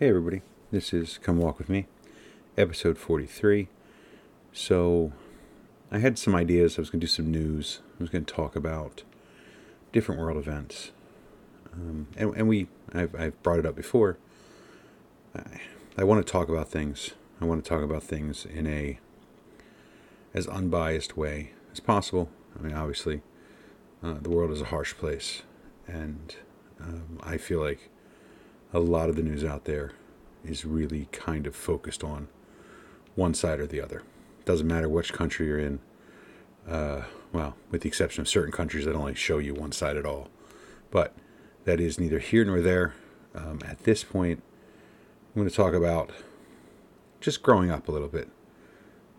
Hey, everybody. This is Come Walk With Me, episode 43. So, I had some ideas. I was going to do some news. I was going to talk about different world events. Um, and, and we, I've, I've brought it up before. I, I want to talk about things. I want to talk about things in a as unbiased way as possible. I mean, obviously, uh, the world is a harsh place, and um, I feel like a lot of the news out there is really kind of focused on one side or the other. Doesn't matter which country you're in. Uh, well, with the exception of certain countries that only show you one side at all. But that is neither here nor there. Um, at this point, I'm going to talk about just growing up a little bit.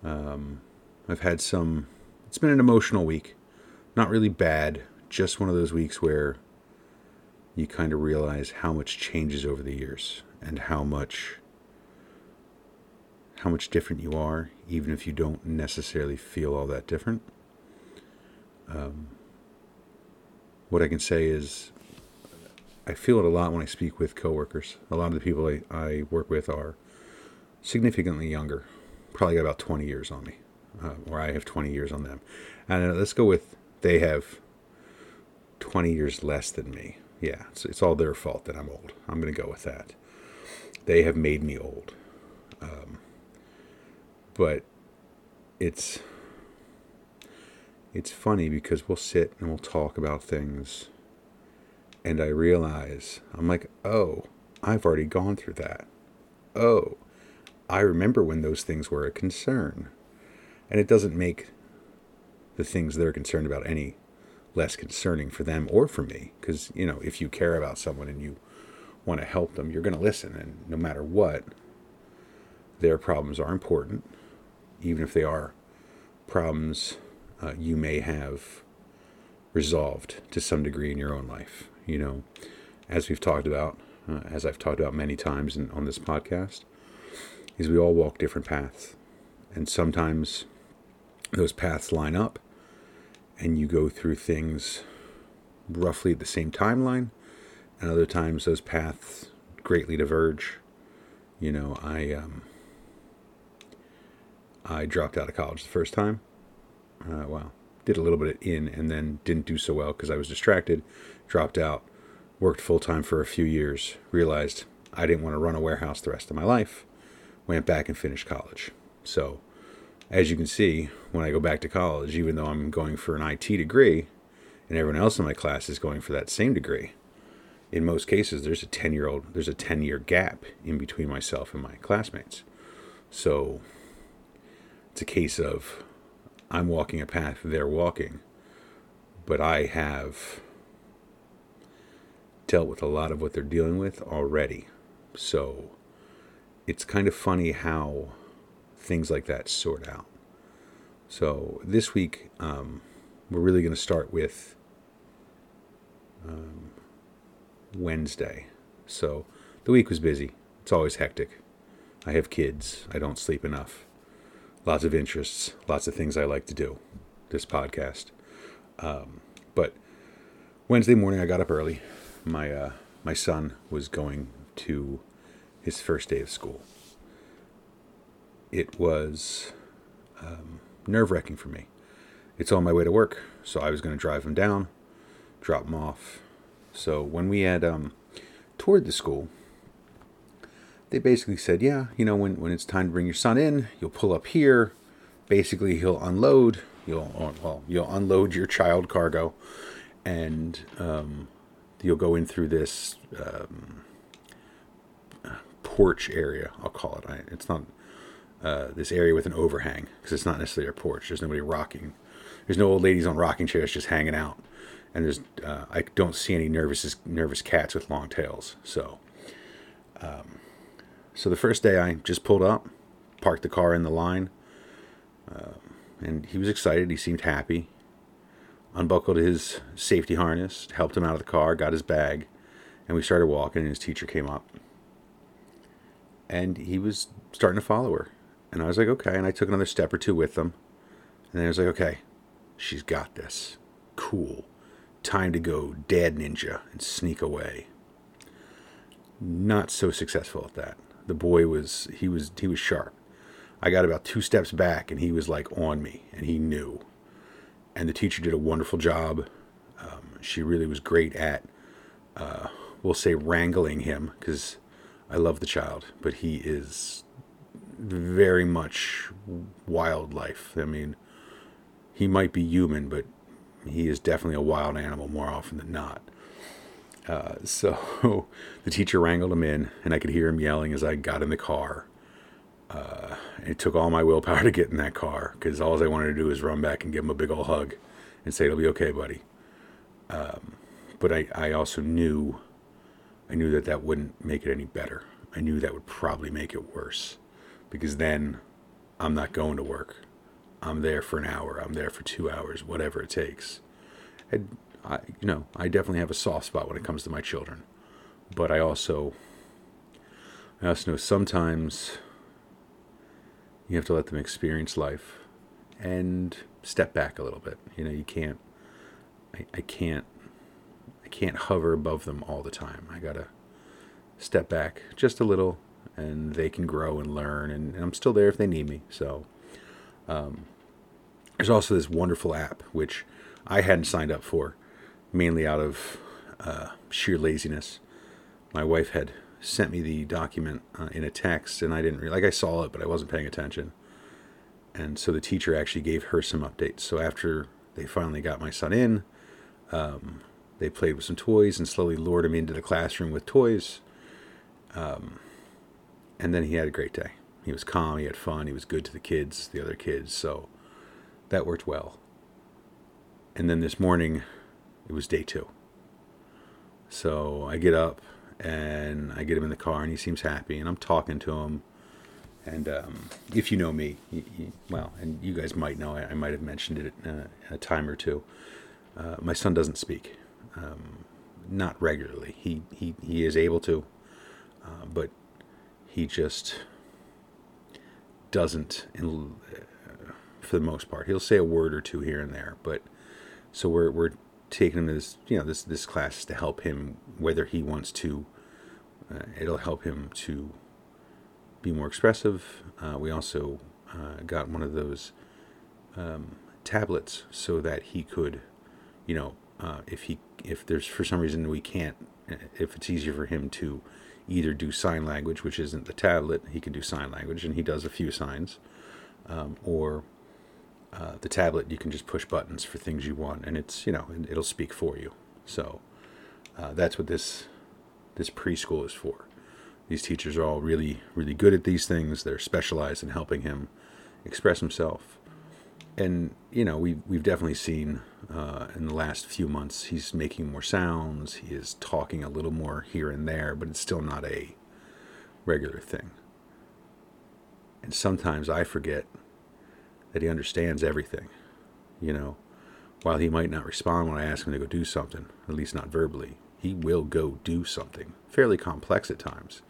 Um, I've had some, it's been an emotional week. Not really bad, just one of those weeks where you kind of realize how much changes over the years and how much how much different you are even if you don't necessarily feel all that different. Um, what i can say is i feel it a lot when i speak with coworkers. A lot of the people i, I work with are significantly younger probably got about 20 years on me uh, or i have 20 years on them. And uh, let's go with they have 20 years less than me yeah, it's, it's all their fault that I'm old. I'm going to go with that. They have made me old. Um, but it's it's funny because we'll sit and we'll talk about things and I realize I'm like, "Oh, I've already gone through that." Oh, I remember when those things were a concern. And it doesn't make the things they're concerned about any less concerning for them or for me. Because you know if you care about someone and you want to help them you're going to listen. And no matter what their problems are important. Even if they are problems uh, you may have resolved to some degree in your own life you know. As we've talked about uh, as i've talked about many times in, on this podcast is we all walk different paths. And sometimes those paths line up and you go through things roughly at the same timeline, and other times those paths greatly diverge. You know, I um, I dropped out of college the first time. Uh, well, did a little bit in, and then didn't do so well because I was distracted. Dropped out, worked full time for a few years. Realized I didn't want to run a warehouse the rest of my life. Went back and finished college. So as you can see, when I go back to college, even though I'm going for an IT degree, and everyone else in my class is going for that same degree, in most cases there's a 10 year old there's a 10 year gap in between myself and my classmates. So it's a case of I'm walking a path they're walking, but I have dealt with a lot of what they're dealing with already. So it's kind of funny how things like that sort out. So this week, um, we're really going to start with um, Wednesday. So the week was busy. It's always hectic. I have kids. I don't sleep enough. Lots of interests. Lots of things I like to do. This podcast. Um, but Wednesday morning, I got up early. My uh, my son was going to his first day of school it was um, nerve wracking for me. It's on my way to work, so I was going to drive him down, drop him off. So when we had um, toured the school, they basically said, yeah, you know, when, when it's time to bring your son in, you'll pull up here. Basically, he'll unload. You'll well, you'll unload your child cargo, and um, you'll go in through this um, porch area. I'll call it. I, it's not uh, this area with an overhang because it's not necessarily a porch. There's nobody rocking. There's no old ladies on rocking chairs just hanging out, and there's uh, I don't see any nervous nervous cats with long tails. So, um, so the first day I just pulled up, parked the car in the line, uh, and he was excited. He seemed happy. Unbuckled his safety harness, helped him out of the car, got his bag, and we started walking. And his teacher came up, and he was starting to follow her and I was like, okay. And I took another step or two with them. And then I was like, okay, she's got this. Cool. Time to go dad ninja and sneak away. not so successful at that. The boy was he was he was sharp. I got about two steps back and he was like on me and he knew. And the teacher did a wonderful job. Um, she really was great at, uh, we'll say, wrangling him because I love the child, but he is very much wildlife. I mean, he might be human, but he is definitely a wild animal more often than not. Uh, so the teacher wrangled him in, and I could hear him yelling as I got in the car. Uh, it took all my willpower to get in that car because all I wanted to do was run back and give him a big old hug and say, "It'll be okay, buddy." Um, but I, I also knew, I knew that that wouldn't make it any better. I knew that would probably make it worse, because then I'm not going to work. I'm there for an hour. I'm there for two hours, whatever it takes. And I, you know, I definitely have a soft spot when it comes to my children, but I also, I also know sometimes you have to let them experience life and step back a little bit. You know, you can't, I, I can't, I can't hover above them all the time. I gotta step back just a little and they can grow and learn and, and I'm still there if they need me. So, um, there's also this wonderful app, which I hadn't signed up for, mainly out of uh, sheer laziness. My wife had sent me the document uh, in a text, and I didn't like I saw it, but I wasn't paying attention. And so the teacher actually gave her some updates. So after they finally got my son in, um, they played with some toys and slowly lured him into the classroom with toys. Um, and then he had a great day. He was calm, he had fun, he was good to the kids, the other kids. So that worked well. And then this morning, it was day two. So I get up and I get him in the car, and he seems happy, and I'm talking to him. And um, if you know me, you, you, well, and you guys might know, I, I might have mentioned it uh, a time or two. Uh, my son doesn't speak, um, not regularly. He he he is able to, uh, but he just doesn't. In, uh, for the most part, he'll say a word or two here and there, but so we're we're taking him to this you know this this class to help him whether he wants to uh, it'll help him to be more expressive. Uh, we also uh, got one of those um, tablets so that he could, you know, uh, if he if there's for some reason we can't, if it's easier for him to either do sign language, which isn't the tablet, he can do sign language, and he does a few signs, um, or uh, the tablet you can just push buttons for things you want, and it's you know it'll speak for you. So uh, that's what this this preschool is for. These teachers are all really, really good at these things. They're specialized in helping him express himself. And, you know, we, we've definitely seen uh, in the last few months, he's making more sounds. He is talking a little more here and there, but it's still not a regular thing. And sometimes I forget that he understands everything. You know, while he might not respond when I ask him to go do something, at least not verbally, he will go do something fairly complex at times.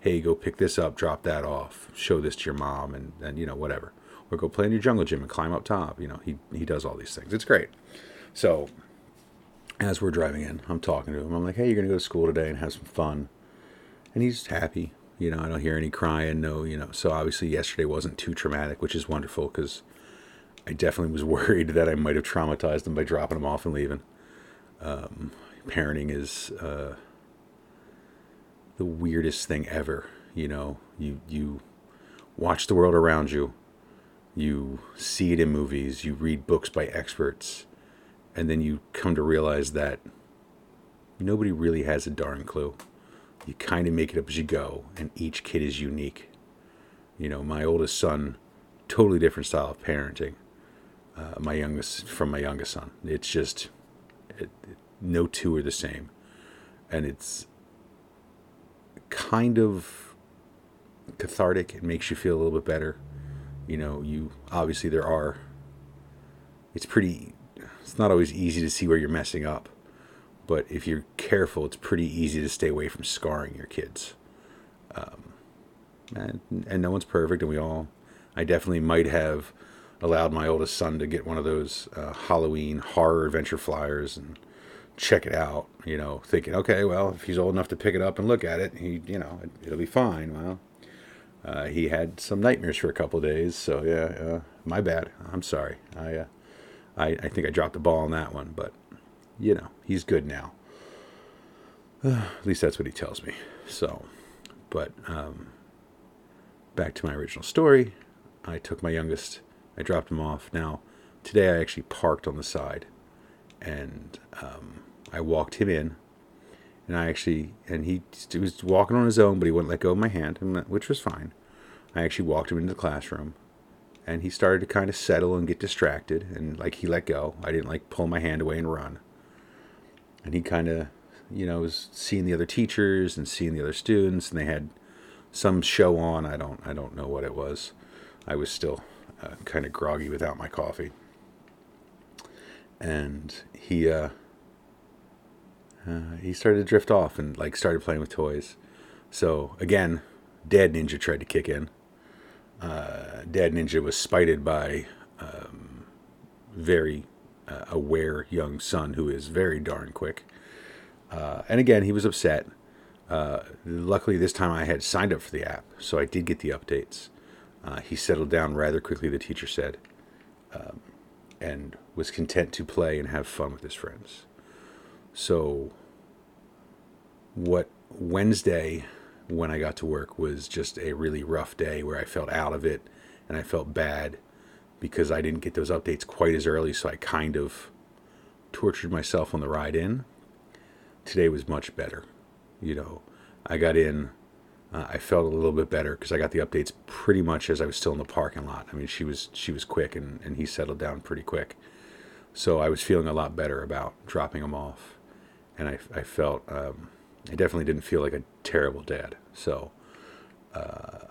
Hey, go pick this up, drop that off, show this to your mom, and, and you know, whatever. Or go play in your jungle gym and climb up top. You know, he, he does all these things. It's great. So, as we're driving in, I'm talking to him. I'm like, hey, you're going to go to school today and have some fun. And he's happy. You know, I don't hear any crying. No, you know. So, obviously, yesterday wasn't too traumatic, which is wonderful because I definitely was worried that I might have traumatized him by dropping him off and leaving. Um, parenting is uh, the weirdest thing ever. You know, you you watch the world around you, you see it in movies, you read books by experts, and then you come to realize that nobody really has a darn clue. You kind of make it up as you go, and each kid is unique. You know, my oldest son, totally different style of parenting. Uh, my youngest from my youngest son. It's just it, it, no two are the same. And it's kind of cathartic. It makes you feel a little bit better. You know, you obviously there are, it's pretty, it's not always easy to see where you're messing up. But if you're careful, it's pretty easy to stay away from scarring your kids. Um, and, and no one's perfect, and we all, I definitely might have allowed my oldest son to get one of those uh, Halloween horror adventure flyers and check it out, you know, thinking, okay, well, if he's old enough to pick it up and look at it, he, you know, it, will be fine. Well, uh, he had some nightmares for a couple days, so yeah, uh, my bad. I'm sorry. I, uh, I, I think I dropped the ball on that one, but you know, he's good now. at least that's what he tells me. So, but um, back to my original story. I took my youngest. I dropped him off. Now, today I actually parked on the side, and um, I walked him in, and I actually and he, was walking on his own, but he wouldn't let go of my hand, which was fine. I actually walked him into the classroom, and he started to kind of settle and get distracted, and like he let go. I didn't like pull my hand away and run, and he kind of, you know, was seeing the other teachers and seeing the other students, and they had some show on. I don't I don't know what it was. I was still uh, kind of groggy without my coffee, and he. Uh, uh, he started to drift off and like started playing with toys. So again, Dad Ninja tried to kick in. Uh, Dad Ninja was spited by um, very uh, aware young son who is very darn quick. Uh, and again, he was upset. Uh, luckily, this time I had signed up for the app, so I did get the updates. He settled down rather quickly, the teacher said, um, and was content to play and have fun with his friends. So, what Wednesday, when I got to work, was just a really rough day where I felt out of it and I felt bad because I didn't get those updates quite as early. So, I kind of tortured myself on the ride in. Today was much better. You know, I got in. Uh, I felt a little bit better because I got the updates pretty much as I was still in the parking lot. I mean, she was she was quick and, and he settled down pretty quick, so I was feeling a lot better about dropping him off and I, I felt um, I definitely didn't feel like a terrible dad. So uh,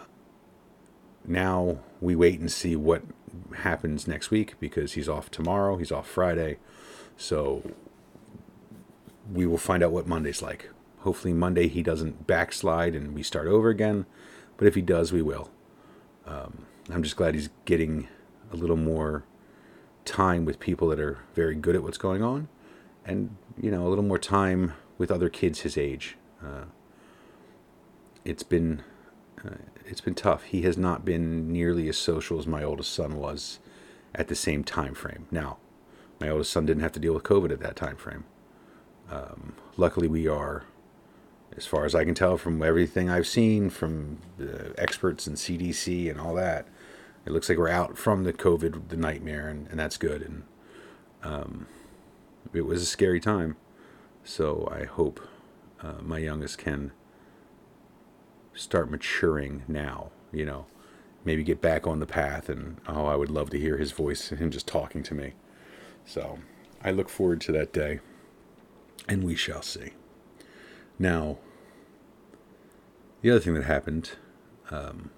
now we wait and see what happens next week because he's off tomorrow. He's off Friday, so we will find out what Monday's like. Hopefully Monday he doesn't backslide and we start over again, but if he does, we will. Um, I'm just glad he's getting a little more time with people that are very good at what's going on and you know a little more time with other kids his age. Uh, it's been uh, it's been tough. He has not been nearly as social as my oldest son was at the same time frame. Now, my oldest son didn't have to deal with COVID at that time frame. Um, luckily, we are, as far as I can tell from everything I've seen from the experts and CDC and all that, it looks like we're out from the COVID, the nightmare, and, and that's good. And um, it was a scary time. So I hope uh, my youngest can start maturing now, you know, maybe get back on the path. And oh, I would love to hear his voice, him just talking to me. So I look forward to that day, and we shall see. Now, the other thing that happened, um,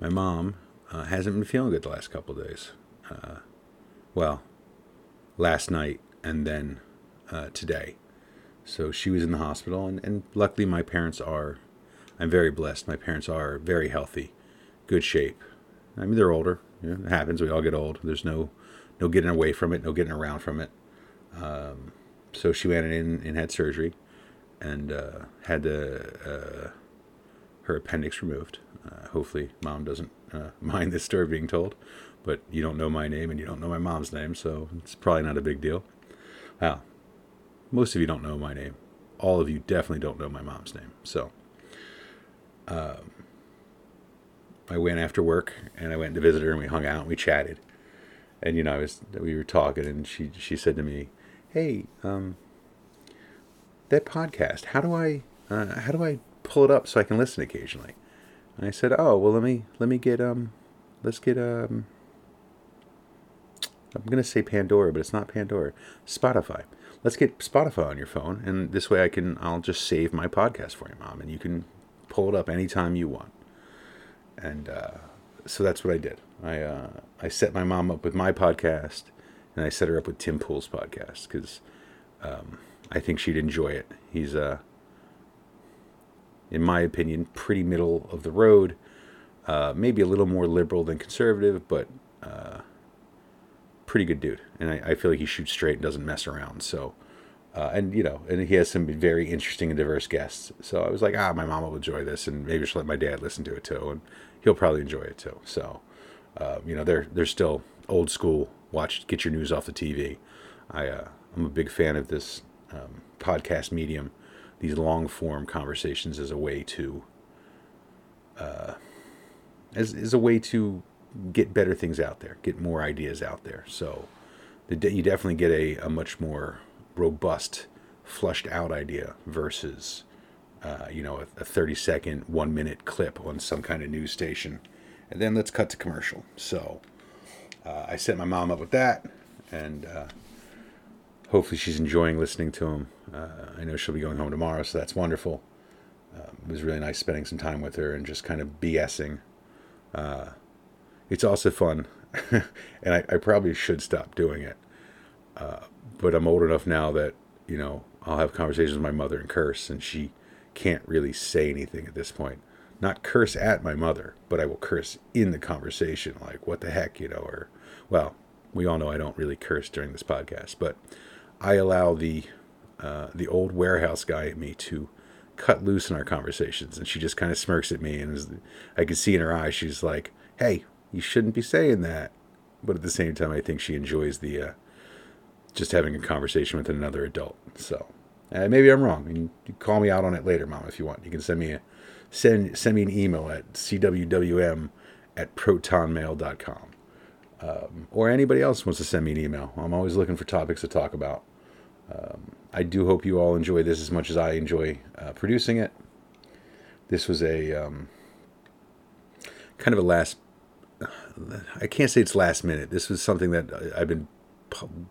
my mom uh, hasn't been feeling good the last couple of days. Uh, well, last night and then uh, today. So she was in the hospital, and, and luckily my parents are, I'm very blessed. My parents are very healthy, good shape. I mean, they're older. You know, it happens. We all get old. There's no, no getting away from it, no getting around from it. Um, so she went in and had surgery, and uh, had the uh, her appendix removed. Uh, hopefully, mom doesn't uh, mind this story being told, but you don't know my name and you don't know my mom's name, so it's probably not a big deal. Well, most of you don't know my name. All of you definitely don't know my mom's name. So, um, I went after work and I went to visit her and we hung out and we chatted. And you know, I was we were talking and she she said to me, "Hey, um, that podcast. How do I uh, how do I pull it up so I can listen occasionally?" And I said, "Oh, well, let me let me get um, let's get um." I'm going to say Pandora, but it's not Pandora. Spotify. Let's get Spotify on your phone, and this way I can I'll just save my podcast for you, mom, and you can pull it up anytime you want. And uh, so that's what I did. I uh, I set my mom up with my podcast, and I set her up with Tim Pool's podcast because um, I think she'd enjoy it. He's uh, in my opinion, pretty middle of the road. Uh, maybe a little more liberal than conservative, but uh, pretty good dude, and I, I, feel like he shoots straight and doesn't mess around. So Uh, and you know, and he has some very interesting and diverse guests. So I was like, ah, my mom will enjoy this, and maybe she'll let my dad listen to it too, and he'll probably enjoy it too. So, uh, you know, they're they're still old school. Watch, get your news off the TV. I uh, I'm a big fan of this um, podcast medium, these long form conversations as a way to, uh, as as a way to get better things out there, get more ideas out there. So, you definitely get a, a much more robust, flushed out idea versus, uh, you know, a, a 30 second, one minute clip on some kind of news station. And then let's cut to commercial. So uh, I set my mom up with that, and uh, hopefully she's enjoying listening to him. Uh, I know she'll be going home tomorrow, so that's wonderful. Um, it was really nice spending some time with her and just kind of BSing. Uh, it's also fun, and I, I, probably should stop doing it. Uh, but I'm old enough now that you know I'll have conversations with my mother and curse, and she can't really say anything at this point. Not curse at my mother, but I will curse in the conversation, like "what the heck," you know, or well, we all know I don't really curse during this podcast, but I allow the uh, the old warehouse guy in me to cut loose in our conversations, and she just kind of smirks at me, and I can see in her eyes she's like, "Hey, you shouldn't be saying that," but at the same time, I think she enjoys the uh, just having a conversation with another adult. So uh, maybe I'm wrong. And you call me out on it later, mom, if you want. You can send me a send send me an email at cwwm at protonmail.com. Um, or anybody else wants to send me an email. I'm always looking for topics to talk about. Um, I do hope you all enjoy this as much as I enjoy uh, producing it. This was a um, kind of a last. I can't say it's last minute. This was something that I've been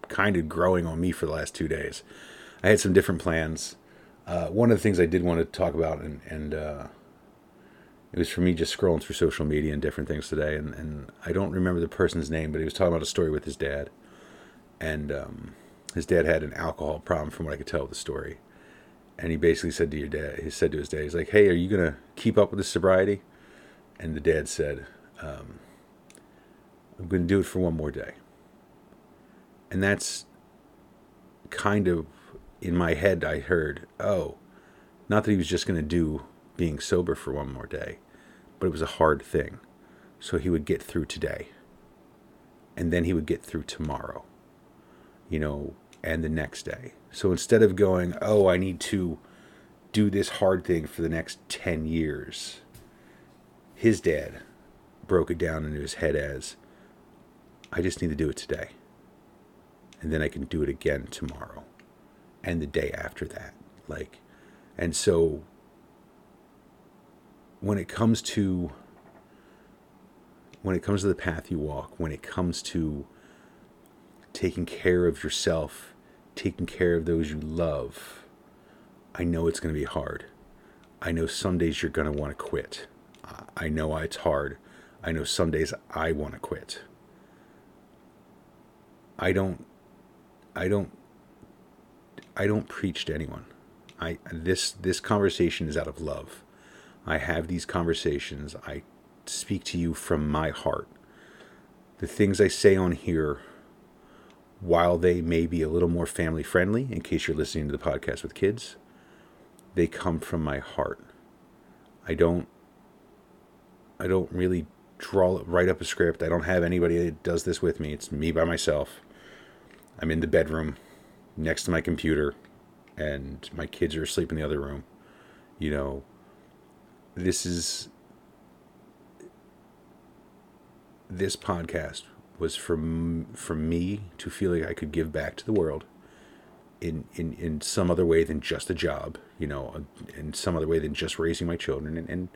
kind of growing on me for the last two days. I had some different plans. Uh, one of the things I did want to talk about, and, and uh, it was for me just scrolling through social media and different things today, and, and I don't remember the person's name, but he was talking about a story with his dad, and um, his dad had an alcohol problem, from what I could tell of the story, and he basically said to your dad, he said to his dad, he's like, "Hey, are you gonna keep up with this sobriety?" And the dad said, um, "I'm gonna do it for one more day." And that's kind of in my head, I heard, oh, not that he was just going to do being sober for one more day, but it was a hard thing. So he would get through today. And then he would get through tomorrow, you know, and the next day. So instead of going, oh, I need to do this hard thing for the next 10 years, his dad broke it down into his head as, I just need to do it today and then I can do it again tomorrow and the day after that. Like, and so when it comes to when it comes to the path you walk, when it comes to taking care of yourself, taking care of those you love, I know it's going to be hard. I know some days you're going to want to quit. I know it's hard. I know some days I want to quit. I don't I don't I don't preach to anyone. I this this conversation is out of love. I have these conversations. I speak to you from my heart. The things I say on here while they may be a little more family friendly in case you're listening to the podcast with kids, they come from my heart. I don't I don't really draw write up a script. I don't have anybody that does this with me. It's me by myself. I'm in the bedroom next to my computer and my kids are asleep in the other room. You know, this is this podcast was from from me to feel like I could give back to the world in in in some other way than just a job, you know, in some other way than just raising my children and, and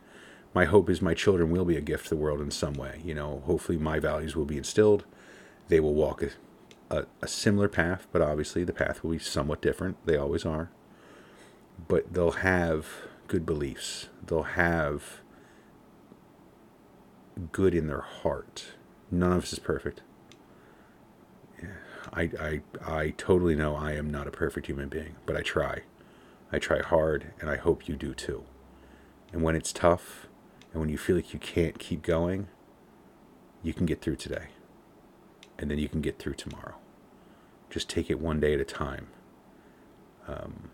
my hope is my children will be a gift to the world in some way. You know, hopefully my values will be instilled. They will walk a, a similar path, but obviously the path will be somewhat different. They always are. But they'll have good beliefs. They'll have good in their heart. None of us is perfect. I, I, I totally know I am not a perfect human being, but I try. I try hard, and I hope you do too. And when it's tough, and when you feel like you can't keep going, you can get through today and then you can get through tomorrow. Just take it one day at a time. Um,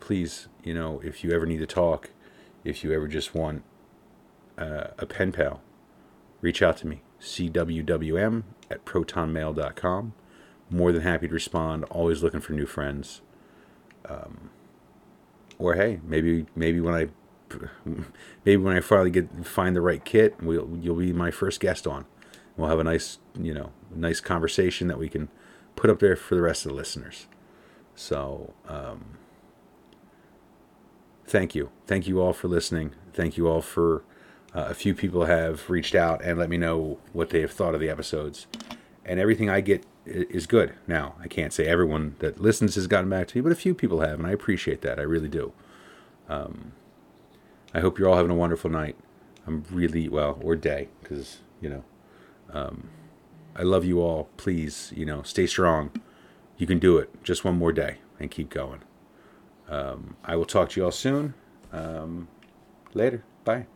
please, you know, if you ever need to talk, if you ever just want uh, a pen pal, reach out to me. CWWM at protonmail.com. More than happy to respond. Always looking for new friends. Um, or hey, maybe maybe when I maybe when I finally get find the right kit, we'll you'll be my first guest on. We'll have a nice you know nice conversation that we can put up there for the rest of the listeners. So um, thank you, thank you all for listening. Thank you all for uh, a few people have reached out and let me know what they have thought of the episodes, and everything I get is good. Now I can't say everyone that listens has gotten back to me, but a few people have, and I appreciate that. I really do. Um, I hope you're all having a wonderful night. I'm really well, or day, because you know, um, I love you all. Please, you know, stay strong. You can do it. Just one more day and keep going. Um, I will talk to you all soon. Um, later. Bye.